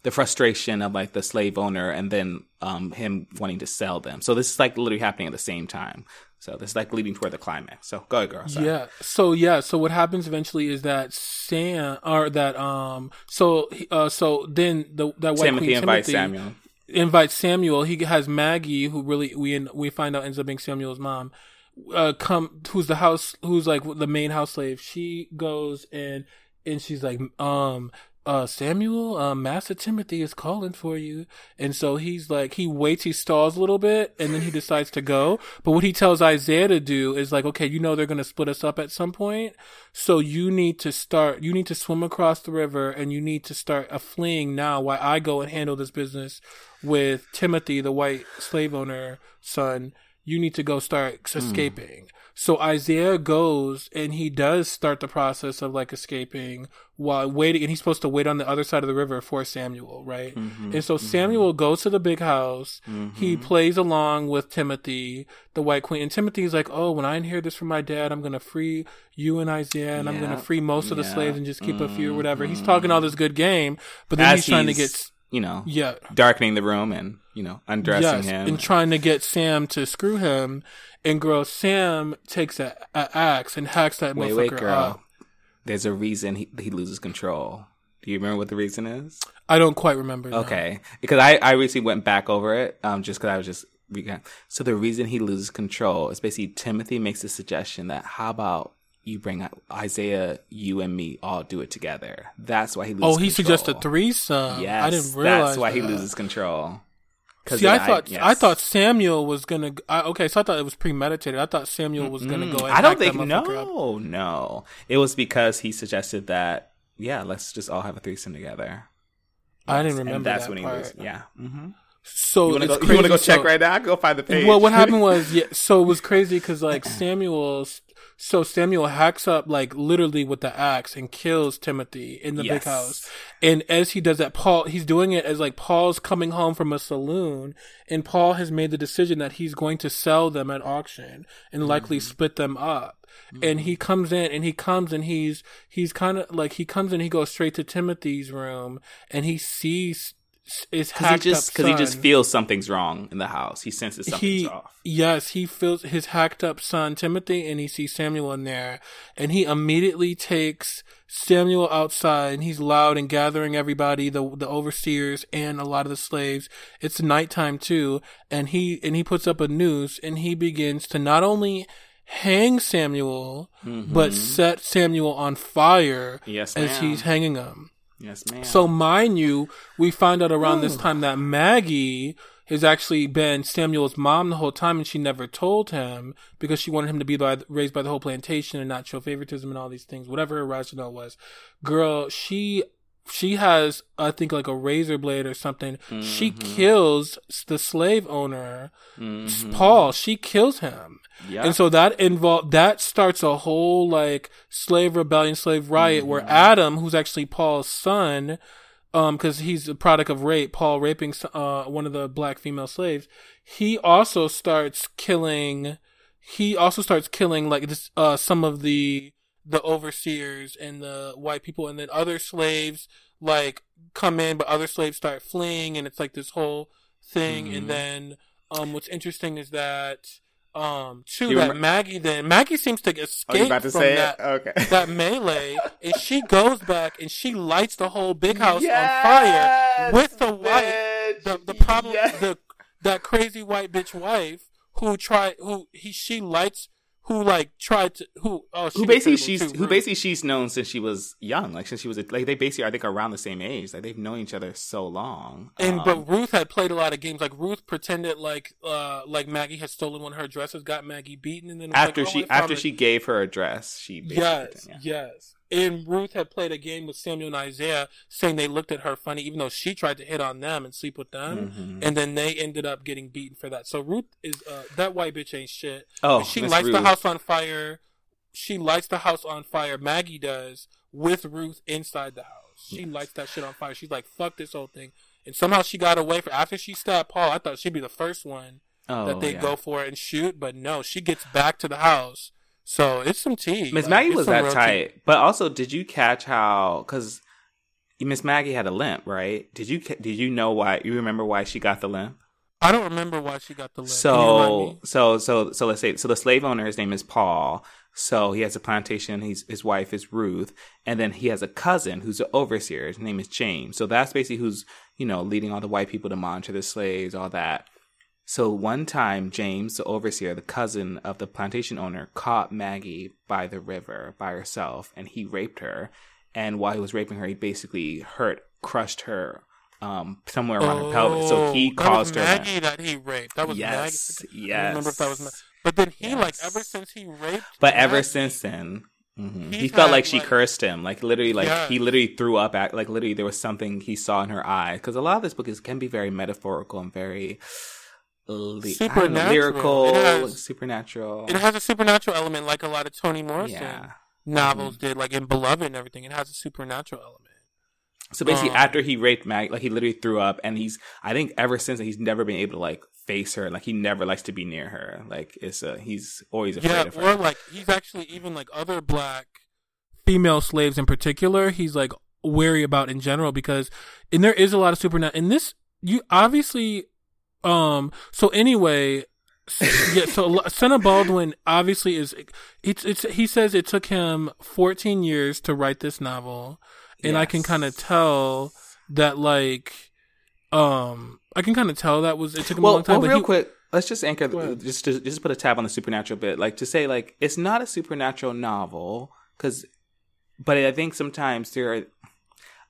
the frustration of like the slave owner and then um him wanting to sell them. So this is like literally happening at the same time. So this is like leading toward the climax. So go ahead, girl. Sorry. Yeah. So yeah. So what happens eventually is that Sam or that um. So uh. So then the that white Timothy queen invites Timothy Samuel. Invites Samuel. He has Maggie, who really we we find out ends up being Samuel's mom. Uh, come who's the house who's like the main house slave. She goes and and she's like, um, uh, Samuel, uh, Master Timothy is calling for you. And so he's like, he waits, he stalls a little bit, and then he decides to go. But what he tells Isaiah to do is like, okay, you know they're gonna split us up at some point, so you need to start. You need to swim across the river, and you need to start a fleeing now. While I go and handle this business with Timothy, the white slave owner son. You need to go start hmm. escaping. So Isaiah goes and he does start the process of like escaping while waiting, and he's supposed to wait on the other side of the river for Samuel, right? Mm-hmm. And so mm-hmm. Samuel goes to the big house. He mm-hmm. plays along with Timothy, the White Queen, and Timothy's like, "Oh, when I hear this from my dad, I'm gonna free you and Isaiah, and I'm gonna free most of the Yeah. slaves and just keep a few or mm-hmm. whatever." He's talking all this good game, but then he's trying to get you know yeah, darkening the room and you know undressing yes, him. and trying to get Sam to screw him. And girl, Sam takes a, a axe and hacks that wait, motherfucker wait, girl. up. There's a reason he he loses control. Do you remember what the reason is? I don't quite remember. Okay, because I I recently went back over it, um, just because I was just. So the reason he loses control is basically Timothy makes a suggestion that how about you bring out Isaiah, you and me all do it together. That's why he loses. Oh, he control. suggested threesome. Yes, I didn't realize. that's why he loses control. See, I the- thought yes. I thought Samuel was gonna. I, okay, so I thought it was premeditated. I thought Samuel was gonna go. And I don't think no, no. It was because he suggested that yeah, let's just all have a threesome together. I didn't remember And that's that when he part. was yeah. hmm So You want to go? You want to go check So- right now? I Go find the page. Well, what happened was, *laughs* yeah. So it was crazy because like Samuel's. So Samuel hacks up like literally with the axe and kills Timothy in the big house. And as he does that, Paul he's doing it as like Paul's coming home from a saloon, and Paul has made the decision that he's going to sell them at auction and likely Mm-hmm. split them up. And he comes in and he comes and he's he's kind of like he comes and he goes straight to Timothy's room and he sees is Because he hacked just up because he just feels something's wrong in the house. He senses something's he off. yes he feels his hacked up son timothy and he sees samuel in there and he immediately takes samuel outside and he's loud and gathering everybody the the overseers and a lot of the slaves it's nighttime too and he and he puts up a noose and he begins to not only hang samuel but set samuel on fire Mm-hmm. Yes, as ma'am. he's hanging him Yes, ma'am. so mind you, we find out around this hmm. time that Maggie has actually been Samuel's mom the whole time, and she never told him because she wanted him to be by, raised by the whole plantation and not show favoritism and all these things. Whatever her rationale was, girl, she she has I think like a razor blade or something. She kills the slave owner, Paul. She kills him. yeah. And so that involve that starts a whole like slave rebellion, slave riot, where Adam, who's actually Paul's son, um, because he's a product of rape, Paul raping uh one of the black female slaves, he also starts killing. He also starts killing like this uh some of the the overseers and the white people, and then other slaves like come in, but other slaves start fleeing, and it's like this whole thing. Mhm. And then um, what's interesting is that um, too You that remember- Maggie then Maggie seems to you escape about to from say that? Okay. *laughs* that melee, and she goes back and she lights the whole big house on fire with the white The the problem Yes. the that crazy white bitch wife who tried who he she lights who like tried to who oh she who basically she's too, who basically she's known since she was young, like since she was like they basically I think around the same age, like they've known each other so long. And Um, but Ruth had played a lot of games. Like Ruth pretended like uh like Maggie had stolen one of her dresses, got Maggie beaten, and then after like, oh, she after she gave her a dress, she basically yes yeah. yes. And Ruth had played a game with Samuel and Isaiah, saying they looked at her funny, even though she tried to hit on them and sleep with them, Mhm. and then they ended up getting beaten for that. So Ruth is uh, that white bitch ain't shit. Oh, she Miss lights the house on fire. She lights the house on fire. Maggie does with Ruth inside the house. She lights that shit on fire. She's like, "Fuck this whole thing." And somehow she got away. For after she stabbed Paul, I thought she'd be the first one Oh, that they yeah. go for and shoot. But no, she gets back to the house. So it's some tea. Miss Maggie it's was that real tea. tight, but also did you catch how? Because Miss Maggie had a limp, right? Did you did you know why? You remember why she got the limp? I don't remember why she got the limp. So so so so let's say so the slave owner his name is Paul. So he has a plantation. He's his wife is Ruth, and then he has a cousin who's an overseer. His name is James. So that's basically who's you know leading all the white people to monitor the slaves, all that. So one time, James, the overseer, the cousin of the plantation owner, caught Maggie by the river by herself, and he raped her. And while he was raping her, he basically hurt, crushed her um, somewhere around oh, her pelvis. So he caused that was her. Maggie that he raped. That was yes, Maggie. yes. I don't remember if that was. Ma- but then he Yes. like ever since he raped. But ever since then, hmm He's he felt like she like- cursed him. Like literally, like he literally threw up at. Like literally, there was something he saw in her eye. Because a lot of this book is can be very metaphorical and very. Li- Supernatural. lyrical, It has- supernatural. It has a supernatural element, like a lot of Toni Morrison yeah. novels did, like in Beloved and everything. It has a supernatural element. So basically, Um, after he raped Mag, like he literally threw up, and he's. I think ever since he's never been able to like face her. Like he never likes to be near her. Like it's a he's always afraid Yeah, of her. or like he's actually even like other black female slaves in particular. He's like wary about in general because, and there is a lot of supernatural. And this, you obviously, um. So anyway, yeah. So Son of Baldwin obviously is. It's it's. He says it took him 14 years to write this novel, and I can kind of tell that like, um, I can kind of tell that was it took him a long time. well, but real he- quick, let's just anchor just to, just put a tab on the supernatural bit, like to say like it's not a supernatural novel because, but I think sometimes there are.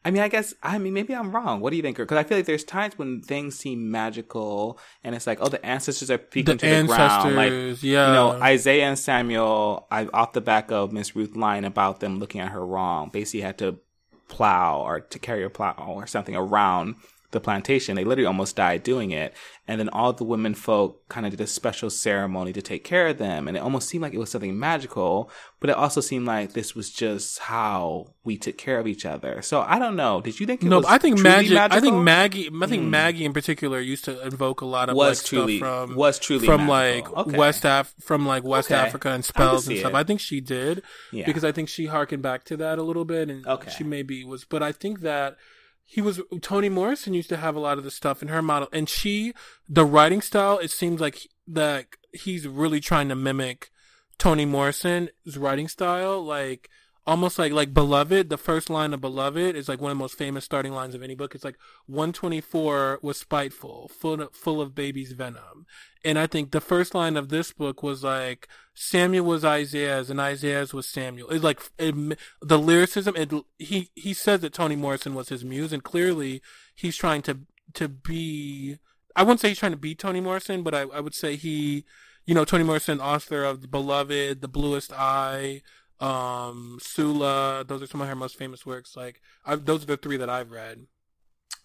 I mean, I guess I mean maybe I'm wrong. What do you think? Because I feel like there's times when things seem magical, and it's like, oh, the ancestors are peeking the to the ground, like yeah, you know, Isaiah and Samuel, I off the back of Miss Ruth lying about them looking at her wrong, basically had to plow or to carry a plow or something around the plantation. They literally almost died doing it. And then all the women folk kind of did a special ceremony to take care of them. And it almost seemed like it was something magical, but it also seemed like this was just how we took care of each other. So I don't know. Did you think it No, I think magic. I think? Maggie. I think Hmm. Maggie in particular used to invoke a lot of was like truly stuff from was truly from magical. like Okay. West Af from like West Okay. Africa and spells and stuff. it. I think she did yeah. because I think she harkened back to that a little bit, and Okay. she maybe was. But I think that he was Toni Morrison used to have a lot of the stuff in her model, and she the writing style. It seems like that he's really trying to mimic Toni Morrison's writing style, like almost like like Beloved. The first line of Beloved is like one of the most famous starting lines of any book. It's like 124 was spiteful, full of, full of baby's venom, and I think the first line of this book was like Samuel was Isaiah's and Isaiah's was Samuel. It's like it, the lyricism. It, he he says that Toni Morrison was his muse, and clearly he's trying to to be. I wouldn't say he's trying to be Toni Morrison, but I, I would say he, you know, Toni Morrison, author of The Beloved, The Bluest Eye, um, Sula. Those are some of her most famous works. Like, I, those are the three that I've read.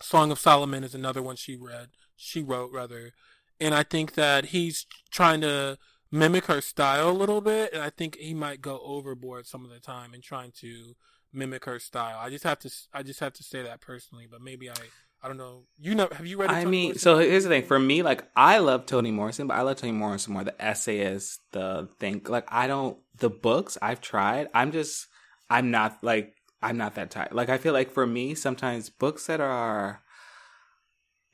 Song of Solomon is another one she read. She wrote rather, and I think that he's trying to mimic her style a little bit, and I think he might go overboard some of the time in trying to mimic her style. I just have to, I just have to say that personally, but maybe I. I don't know. You know? Have you read? a I Toni mean, Morrison? so here's the thing. For me, like I love Toni Morrison, but I love Toni Morrison more. The essayist, the thing. Like I don't the books I've tried. I'm just I'm not like I'm not that type. Like I feel like for me, sometimes books that are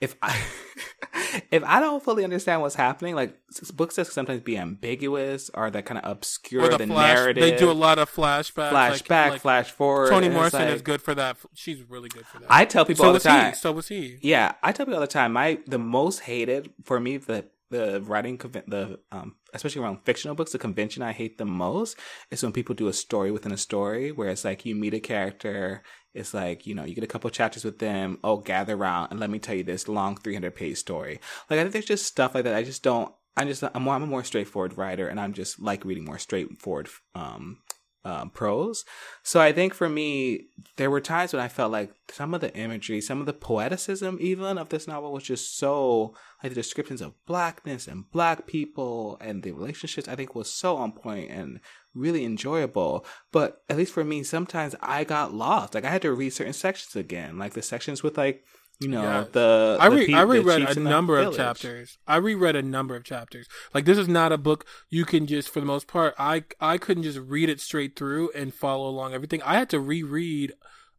if I *laughs* if I don't fully understand what's happening, like books that sometimes be ambiguous or that kind of obscure the, the flash, narrative. They do a lot of flashbacks. flashback, like, like flash forward. Toni Morrison like- is good for that. She's really good for that. I tell people so all the time. he. So was he. Yeah, I tell people all the time. My the most hated for me the the writing the um especially around fictional books the convention I hate the most is when people do a story within a story where it's like you meet a character it's like you know you get a couple chapters with them oh gather around and let me tell you this long 300 page story. Like I think there's just stuff like that. I just don't I'm just I'm more, I'm a more straightforward writer and I'm just like reading more straightforward um um, prose. So I think for me, there were times when I felt like some of the imagery, some of the poeticism even of this novel was just so like the descriptions of blackness and black people and the relationships I think was so on point and really enjoyable. But at least for me, sometimes I got lost. Like I had to read certain sections again, like the sections with like you know the I the re- pe- I reread a number of chapters. I reread a number of chapters. Like this is not a book you can just, for the most part, I I couldn't just read it straight through and follow along everything. I had to reread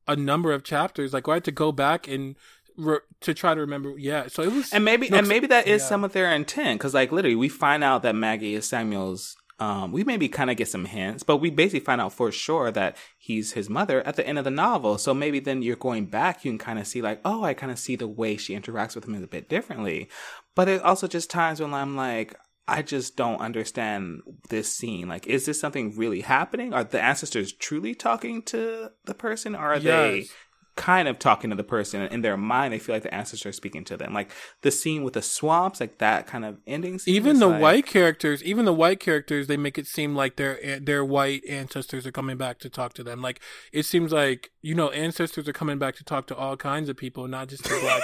a number of chapters. Like I had to go back and re- to try to remember. Yeah, so it was And maybe No, and maybe that is yeah. some of their intent because like literally we find out that Maggie is Samuel's. Um, we maybe kind of get some hints, but we basically find out for sure that he's his mother at the end of the novel. So maybe then you're going back, you can kind of see like, oh, I kind of see the way she interacts with him a bit differently. But it also just times when I'm like, I just don't understand this scene. Like, is this something really happening? Are the ancestors truly talking to the person, or are they Yes. Kind of talking to the person in their mind? They feel like the ancestors are speaking to them. Like the scene with the swamps, like that kind of ending. Scene even the like- white characters, even the white characters, they make it seem like their eh, their white ancestors are coming back to talk to them. Like it seems like you know ancestors are coming back to talk to all kinds of people, not just to *laughs* black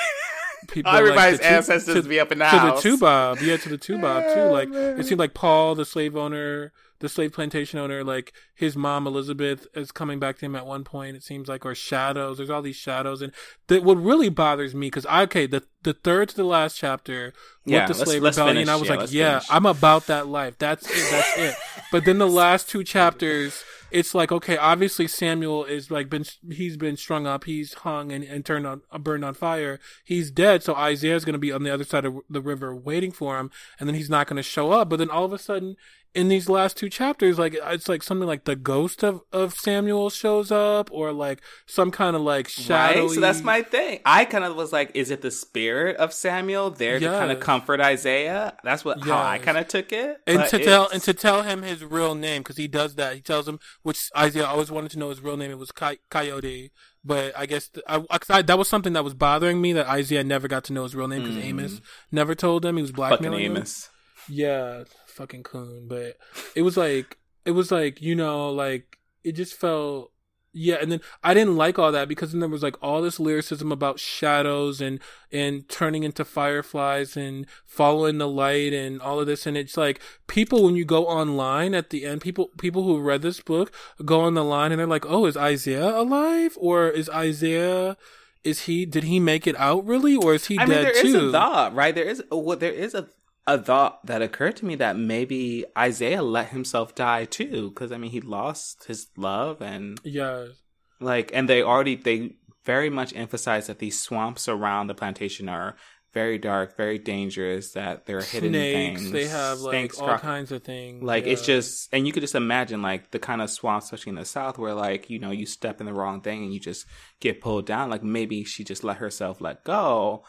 people. like Everybody's two- ancestors to- be up in the to house. the Tubab, yeah, to the Tubab too. Like it seemed like Paul, the slave owner, the slave plantation owner, like his mom Elizabeth is coming back to him at one point. It seems like or shadows. There's all these shadows, and that what really bothers me because okay the the third to the last chapter with Yeah, the let's- slave let's rebellion, finish. I was Yeah, like, yeah, finish. I'm about that life. That's it. That's it. But then the *laughs* last two chapters. It's like okay, obviously Samuel is like been he's been strung up, he's hung and, and turned on burned on fire. He's dead, so Isaiah's going to be on the other side of the river waiting for him, and then he's not going to show up. But then all of a sudden, in these last two chapters, like it's like something like the ghost of, of Samuel shows up, or like some kind of like shadowy. Right, so that's my thing. I kind of was like, is it the spirit of Samuel there to kind of comfort Isaiah? That's what how I kind of took it. and to tell and to tell him his real name because he does that. He tells him, which Isaiah always wanted to know his real name. It was Coy- Kayode, but I guess th- I, I- that was something that was bothering me that Isaiah never got to know his real name because Amos never told him he was Mm. fucking blackmailing him. Amos. Yeah, fucking coon. But it was like it was like you know like it just felt yeah. And then I didn't like all that because then there was like all this lyricism about shadows and and turning into fireflies and following the light and all of this. And it's like people when you go online at the end, people people who read this book go on the line and they're like, oh, is Isaiah alive or is Isaiah? Is he? Did he make it out really, or is he I mean, dead there is too? a thought, right? There is well, there is a a thought that occurred to me that maybe Isaiah let himself die too, because I mean, he lost his love and yeah, like, and they already they very much emphasize that these swamps around the plantation are very dark, very dangerous. That there are hidden snakes. things. They have like snakes, all croc- kinds of things. Like it's just, and you could just imagine like the kind of swamps, especially in the south, where like you know you step in the wrong thing and you just get pulled down. Like maybe she just let herself let go.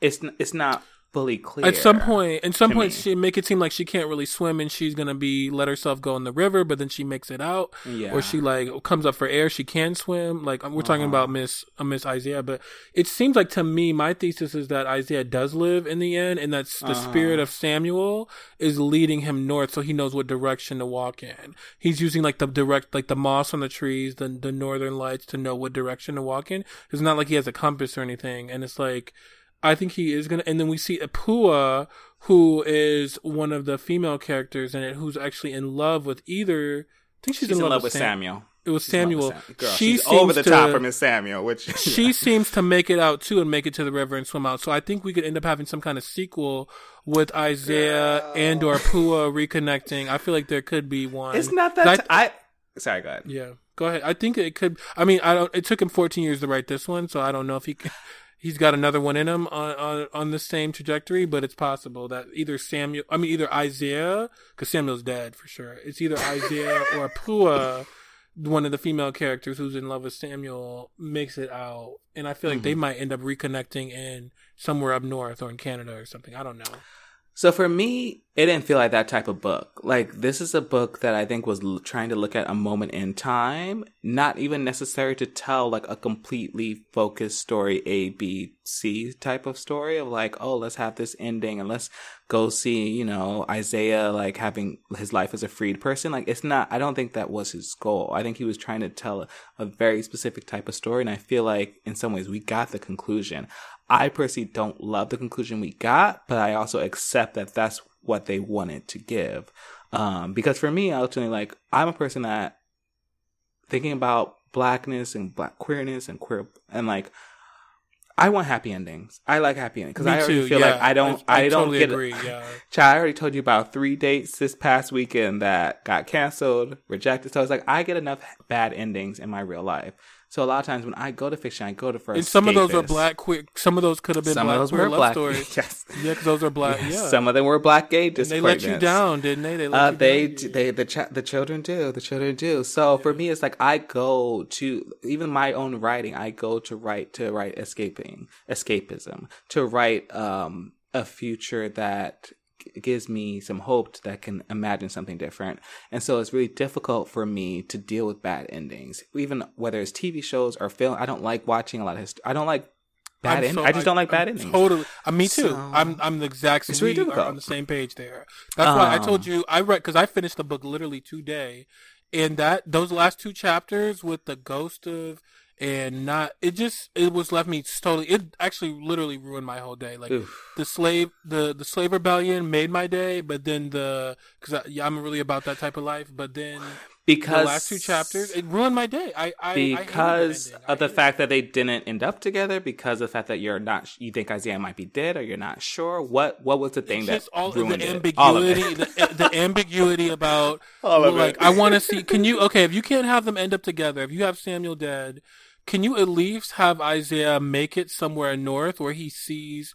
It's it's not fully clear. At some point, at some point, me. she make it seem like she can't really swim, and she's gonna be let herself go in the river, but then she makes it out, yeah, or she like comes up for air. She can swim. Like we're talking Uh-huh. about Miss uh, Miss Isaiah, but it seems like to me, my thesis is that Isaiah does live in the end, and that's the Uh-huh. spirit of Samuel is leading him north, so he knows what direction to walk in. He's using like the direct, like the moss on the trees, the the northern lights to know what direction to walk in. It's not like he has a compass or anything, and it's like. I think he is gonna, and then we see Apua, who is one of the female characters in it, who's actually in love with either. I think she's, she's in, love, with Sam- Samuel. It was She's love Samuel. Sam- Girl, she she's over the seems top to- from Miss Samuel, which *laughs* *laughs* She seems to make it out too and make it to the river and swim out. So I think we could end up having some kind of sequel with Isaiah Girl. and or Puah reconnecting. I feel like there could be one. it's not that. I- t- I, sorry, go ahead. yeah, go ahead. I think it could. I mean, I don't. It took him 14 years to write this one, so I don't know if he. He's got another one in him on on on the same trajectory, but it's possible that either Samuel. I mean, either Isaiah, because Samuel's dead for sure. It's either Isaiah *laughs* or Puah. One of the female characters who's in love with Samuel makes it out, and I feel like they mm-hmm. might end up reconnecting in somewhere up north or in Canada or something. I don't know. So for me, it didn't feel like that type of book. Like this is a book that I think was l- trying to look at a moment in time, not even necessary to tell like a completely focused story, A, B, C type of story of like, oh, let's have this ending and let's go see, you know, Isaiah like having his life as a freed person. Like it's not, I don't think that was his goal. I think he was trying to tell a, a very specific type of story. And I feel like in some ways we got the conclusion. I personally don't love the conclusion we got, but I also accept that that's what they wanted to give. Um, because for me, ultimately, like, I'm a person that thinking about blackness and black queerness and queer, and like, I want happy endings. I like happy endings because I already too, feel yeah. like I don't, I- I, I don't totally get agree, yeah. Child, I already told you about three dates this past weekend that got canceled, rejected. So it's like I get enough bad endings in my real life. So a lot of times when I go to fiction, I go to first. And some of those are black quick. Some of those could have been Some black of those were black. *laughs* stories. yes. Yeah, because those are black. Yes, Yeah, Some of them were black gay and they let you down, didn't they? They let Uh, you they down. they the ch- the children do the children do. So for me, it's like I go to even my own writing. I go to write to write escaping escapism to write um a future that gives me some hope that can imagine something different. And so it's really difficult for me to deal with bad endings, even whether it's TV shows or film. I don't like watching a lot of. history. I don't like bad. I'm so- I just don't like bad I'm endings. Totally. Uh, me too. So- I'm I'm the exact same. It's really we are on the same page there. That's why I told Um, you I read because I finished the book literally today, and that those last two chapters with the ghost of and not it just it was left me totally it actually literally ruined my whole day like Oof. the slave the the slave rebellion made my day but then the because yeah, i'm really about that type of life but then because the last two chapters it ruined my day i i I hated that because. I of the fact that they didn't end up together because of the fact that you're not you think Isaiah might be dead or you're not sure what what was the thing It's that just all ruined the it? ambiguity, all of it the, the ambiguity about *laughs* All of like it. I want to see. Can you okay? If you can't have them end up together, if you have Samuel dead, can you at least have Isaiah make it somewhere north where he sees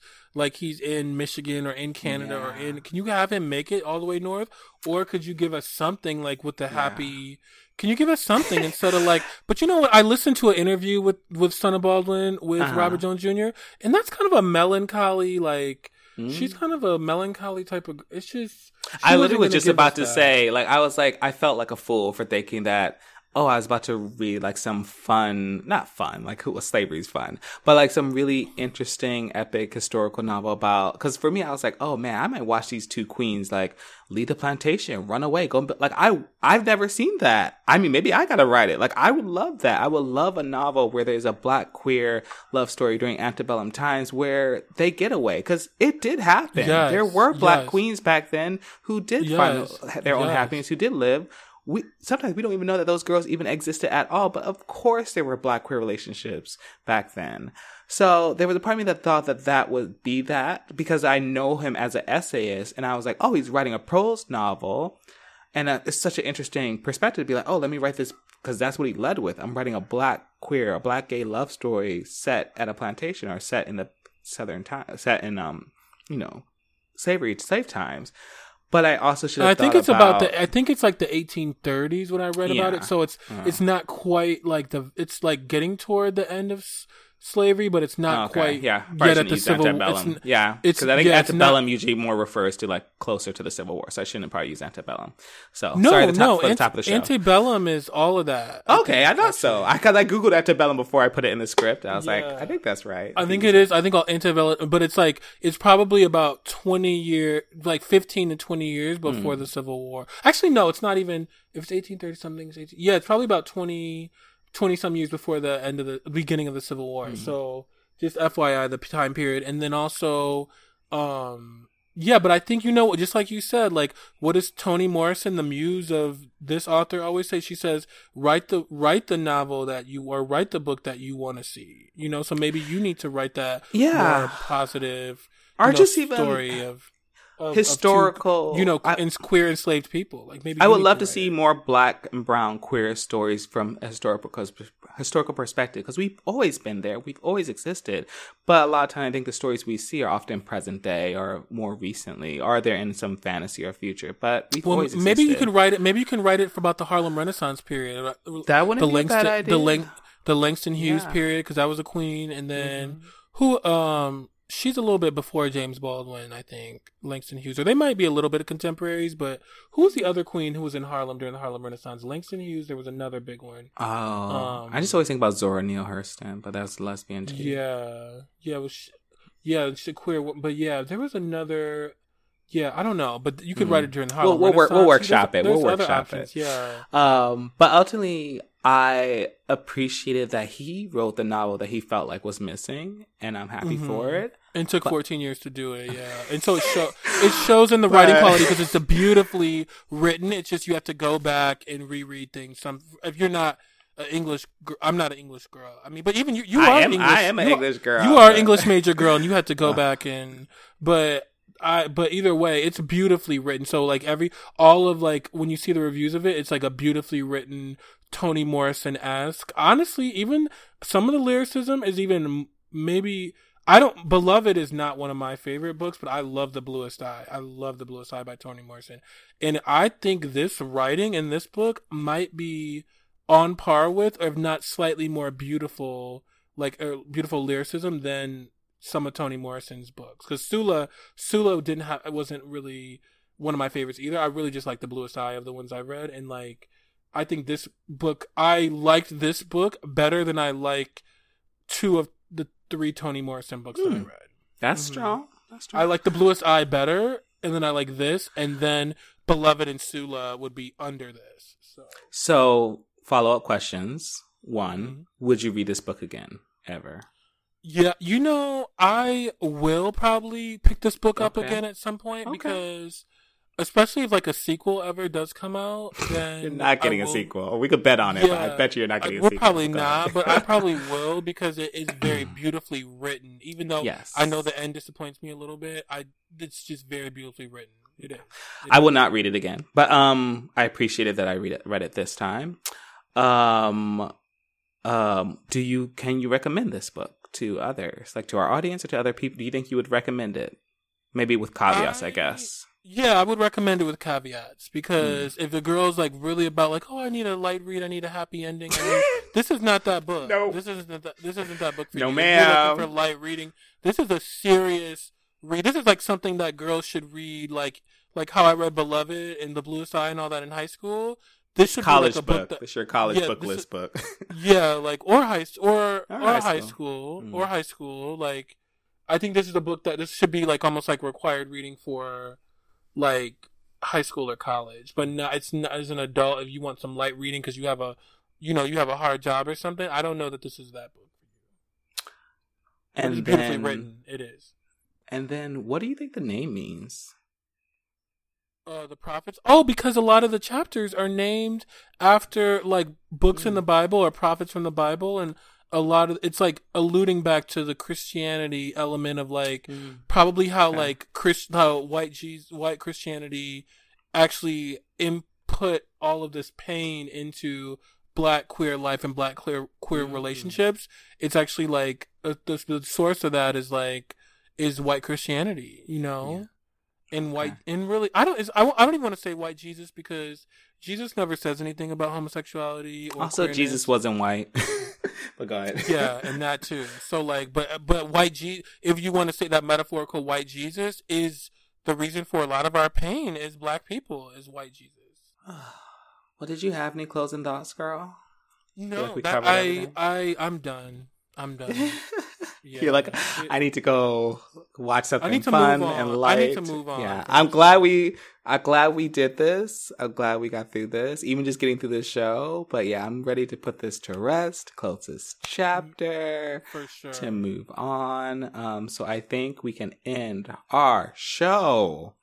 like he's in Michigan or in Canada or in? Can you have him make it all the way north, or could you give us something like with the happy? Can you give us something instead of like? *laughs* But you know what? I listened to an interview with with Son of Baldwin with Uh-huh. Robert Jones Jr. and that's kind of a melancholy like. Mm. She's kind of a melancholy type of. It's just. I literally was just about to that. say, like, I was like, I felt like a fool for thinking that, oh, I was about to read like some fun, not fun, like who was slavery's fun, but like some really interesting, epic historical novel about, because for me, I was like, oh man, I might watch these two queens like leave the plantation, run away, go, like, I, I've never seen that. I mean, maybe I gotta write it. Like, I would love that. I would love a novel where there's a black queer love story during antebellum times where they get away, because it did happen. Yes, there were black yes. queens back then who did Yes, find their own happiness, who did live. We sometimes we don't even know that those girls even existed at all. But of course, there were black queer relationships back then. So there was a part of me that thought that that would be that because I know him as an essayist, and I was like, oh, he's writing a prose novel, and uh, it's such an interesting perspective to be like, oh, let me write this because that's what he led with. I'm writing a black queer, a black gay love story set at a plantation or set in the southern time, set in um, you know, slavery slave times. But I also should. I think it's about, the. I think it's like the 1830s when I read about it. So it's Uh. it's not quite like the. It's like getting toward the end of slavery, but it's not Okay, quite yeah. yet at the civil. It's, antebellum. n- yeah, it's- because I think yeah, it's antebellum usually more refers to like closer to the Civil War, so I shouldn't probably use antebellum. So no, sorry, the top, no. for the ante- top of the show. Antebellum is all of that. okay, I thought so. I because I googled antebellum before I put it in the script. I was like, I think that's right. I think it is. I think all antebellum, but it's like it's probably about twenty year, like fifteen to twenty years before hmm. the Civil War. Actually, no, it's not even. If it's eighteen thirty something, it's 18, yeah, it's probably about 20, 20 some years before the end of the beginning of the Civil War. Hmm. So just FYI, the time period, and then also, um, yeah, but I think you know, just like you said, like what does Toni Morrison, the muse of this author, always say? She says, "Write the write the novel that you or write the book that you want to see." You know, so maybe you need to write that Yeah. more positive, Or you know, just even story of, of of two, historical. you know, I- ins- queer enslaved people. Like maybe I would love to write see it. more black and brown queer stories from a historical cos- historical perspective because we've always been there, we've always existed. But a lot of time, I think the stories we see are often present day or more recently, or they're in some fantasy or future. But we've Well, always existed. maybe you could write it. Maybe you can write it for about the Harlem Renaissance period. uh, That wouldn't the be a bad idea. The, Lang- the Langston Hughes Yeah. Mm-hmm. period because that was a queen, and then who? Um, she's a little bit before James Baldwin, I think. Langston Hughes, or they might be a little bit of contemporaries. But who was the other queen who was in Harlem during the Harlem Renaissance? Langston Hughes. There was another big one. Oh, Um, I just always think about Zora Neale Hurston, but that's lesbian too. Yeah, yeah, was, yeah, she's a queer. But yeah, there was another. Yeah, I don't know, but you could write it during the Harlem Hmm. We'll- we'll work- we'll workshop There's- it. We'll there's other workshop it. Yeah. Um, but ultimately, I appreciated that he wrote the novel that he felt like was missing, and I'm happy Mm-hmm. for it. It took 14 years to do it, yeah. And so it, show, it shows in the writing quality because it's a beautifully written. It's just you have to go back and reread things. Some if you're not an English, gr- I'm not an English girl. I mean, but even you, you I are am- English. I am an you English girl, You are an but- English major girl, and you had to go *laughs* back and. But I but either way, it's beautifully written. So like every all of like when you see the reviews of it, it's like a beautifully written Toni Morrison esque. Honestly, even some of the lyricism is even maybe I don't Beloved is not one of my favorite books, but I love The Bluest Eye. I love The Bluest Eye by Toni Morrison. And I think this writing in this book might be on par with, or if not slightly more beautiful, like uh, beautiful lyricism than some of Toni Morrison's books. Because Sula, Sula didn't have, wasn't really one of my favorites either. I really just like The Bluest Eye of the ones I read, and like, I think this book, I liked this book better than I like two of the three Toni Morrison books that I Hmm. read. That's Mhm. strong. That's strong. I like The Bluest Eye better, and then I like this, and then Beloved and Sula would be under this. So So, follow up questions. One, Mhm. would you read this book again ever? Yeah, you know, I will probably pick this book up Okay. again at some point Okay. because, especially if like a sequel ever does come out, *laughs* then You're not getting I a will- sequel. We could bet on it, but Yeah, I bet you you're not getting a we're sequel. probably not, but I probably *laughs* will because it is very *clears throat* beautifully written. Even though Yes. I know the end disappoints me a little bit, I it's just very beautifully written. It is. It I is. will not read it again, but um, I appreciated that I read it read it this time. Um, um, do you can you recommend this book to others, like to our audience or to other people? Do you think you would recommend it? Maybe with caveats, I, I- guess. Yeah, I would recommend it with caveats because hmm. if the girl's like really about like, oh, I need a light read, I need a happy ending. Need, *laughs* this is not that book. No. this isn't that. This isn't that book for No, you. If you're looking ma'am. For light reading, this is a serious read. This is like something that girls should read, like like how I read Beloved and The Bluest Eye and all that in high school. This should College be like a book. book that, it's your college Yeah, book list is- book. *laughs* yeah, like or high or or, high high, school. school, Mm. or high school. Like, I think this is a book that this should be like almost like required reading for like high school or college. But it's not as an adult if you want some light reading because you have a you know you have a hard job or something. I don't know that this is that book for you. But it's and beautifully then, written. It is. and then, what do you think the name means? Uh, the prophets. Oh, because a lot of the chapters are named after like books in Mm. the Bible or prophets from the Bible, and a lot of it's like alluding back to the Christianity element of like probably how Okay. like Chris how white Jesus, white Christianity actually input all of this pain into black queer life and black queer queer Mm. relationships. It's actually like uh, the, the source of that is like is white Christianity, you know and white Okay. and really i don't I, I don't even want to say white jesus because jesus never says anything about homosexuality or Also, queerness. Jesus wasn't white. *laughs* but go ahead. yeah and that too so like but but white je- if you want to say that metaphorical white jesus is the reason for a lot of our pain is black people is white jesus *sighs* well, did you have any closing thoughts, girl? no like that, covered i i i'm done i'm done *laughs* Yeah. You're like, I need to go watch something fun and I need to move on. Yeah, I'm glad we, I'm glad we did this. I'm glad we got through this, even just getting through this show. But yeah, I'm ready to put this to rest, close this chapter, for sure to move on. Um, so I think we can end our show.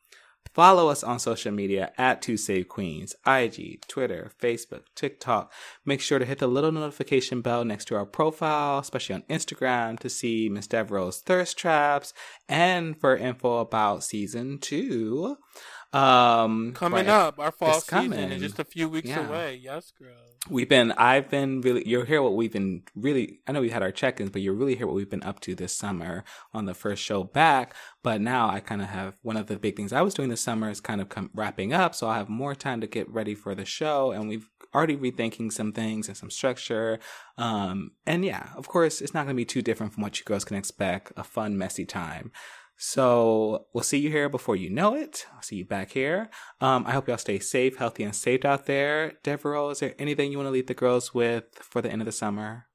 Follow us on social media at Two Save Queens, IG, Twitter, Facebook, TikTok. Make sure to hit the little notification bell next to our profile, especially on Instagram, to see Miss Devereaux's thirst traps and for info about season two. Um, coming up our fall season coming. is just a few weeks Yeah. away yes girl We've been, I've been really, you'll hear what we've been really, I know we had our check ins, but you'll really hear what we've been up to this summer on the first show back. But now I kind of have one of the big things I was doing this summer is kind of come, wrapping up. So I'll have more time to get ready for the show. And we've already rethinking some things and some structure. Um, and yeah, of course, it's not going to be too different from what you girls can expect a fun, messy time. So we'll see you here before you know it. I'll see you back here. Um, I hope y'all stay safe, healthy, and safe out there. Devereaux, is there anything you want to leave the girls with for the end of the summer?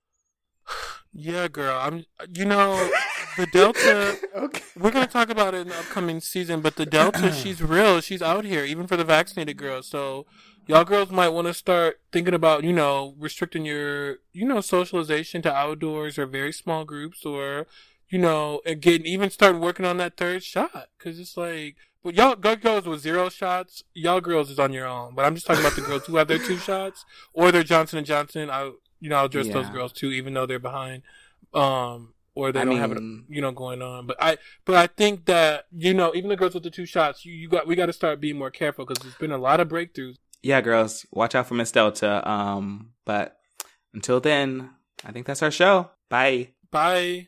*sighs* Yeah, girl. I'm. You know, the Delta. *laughs* okay. We're gonna talk about it in the upcoming season, but the Delta, *clears throat* she's real. She's out here, even for the vaccinated girls. So, y'all girls might want to start thinking about, you know, restricting your, you know, socialization to outdoors or very small groups, or, you know, and again, even start working on that third shot, because it's like. But y'all girls with zero shots, y'all girls is on your own. But I'm just talking about the girls who have their two shots or their Johnson and Johnson. I, you know, I'll address those girls too, even though they're behind. Um, or they I don't have it, you know, going on. But I, but I think that you know, even the girls with the two shots, you, you got we got to start being more careful because there's been a lot of breakthroughs. Yeah, girls, watch out for Miss Delta. Um, but until then, I think that's our show. Bye. Bye.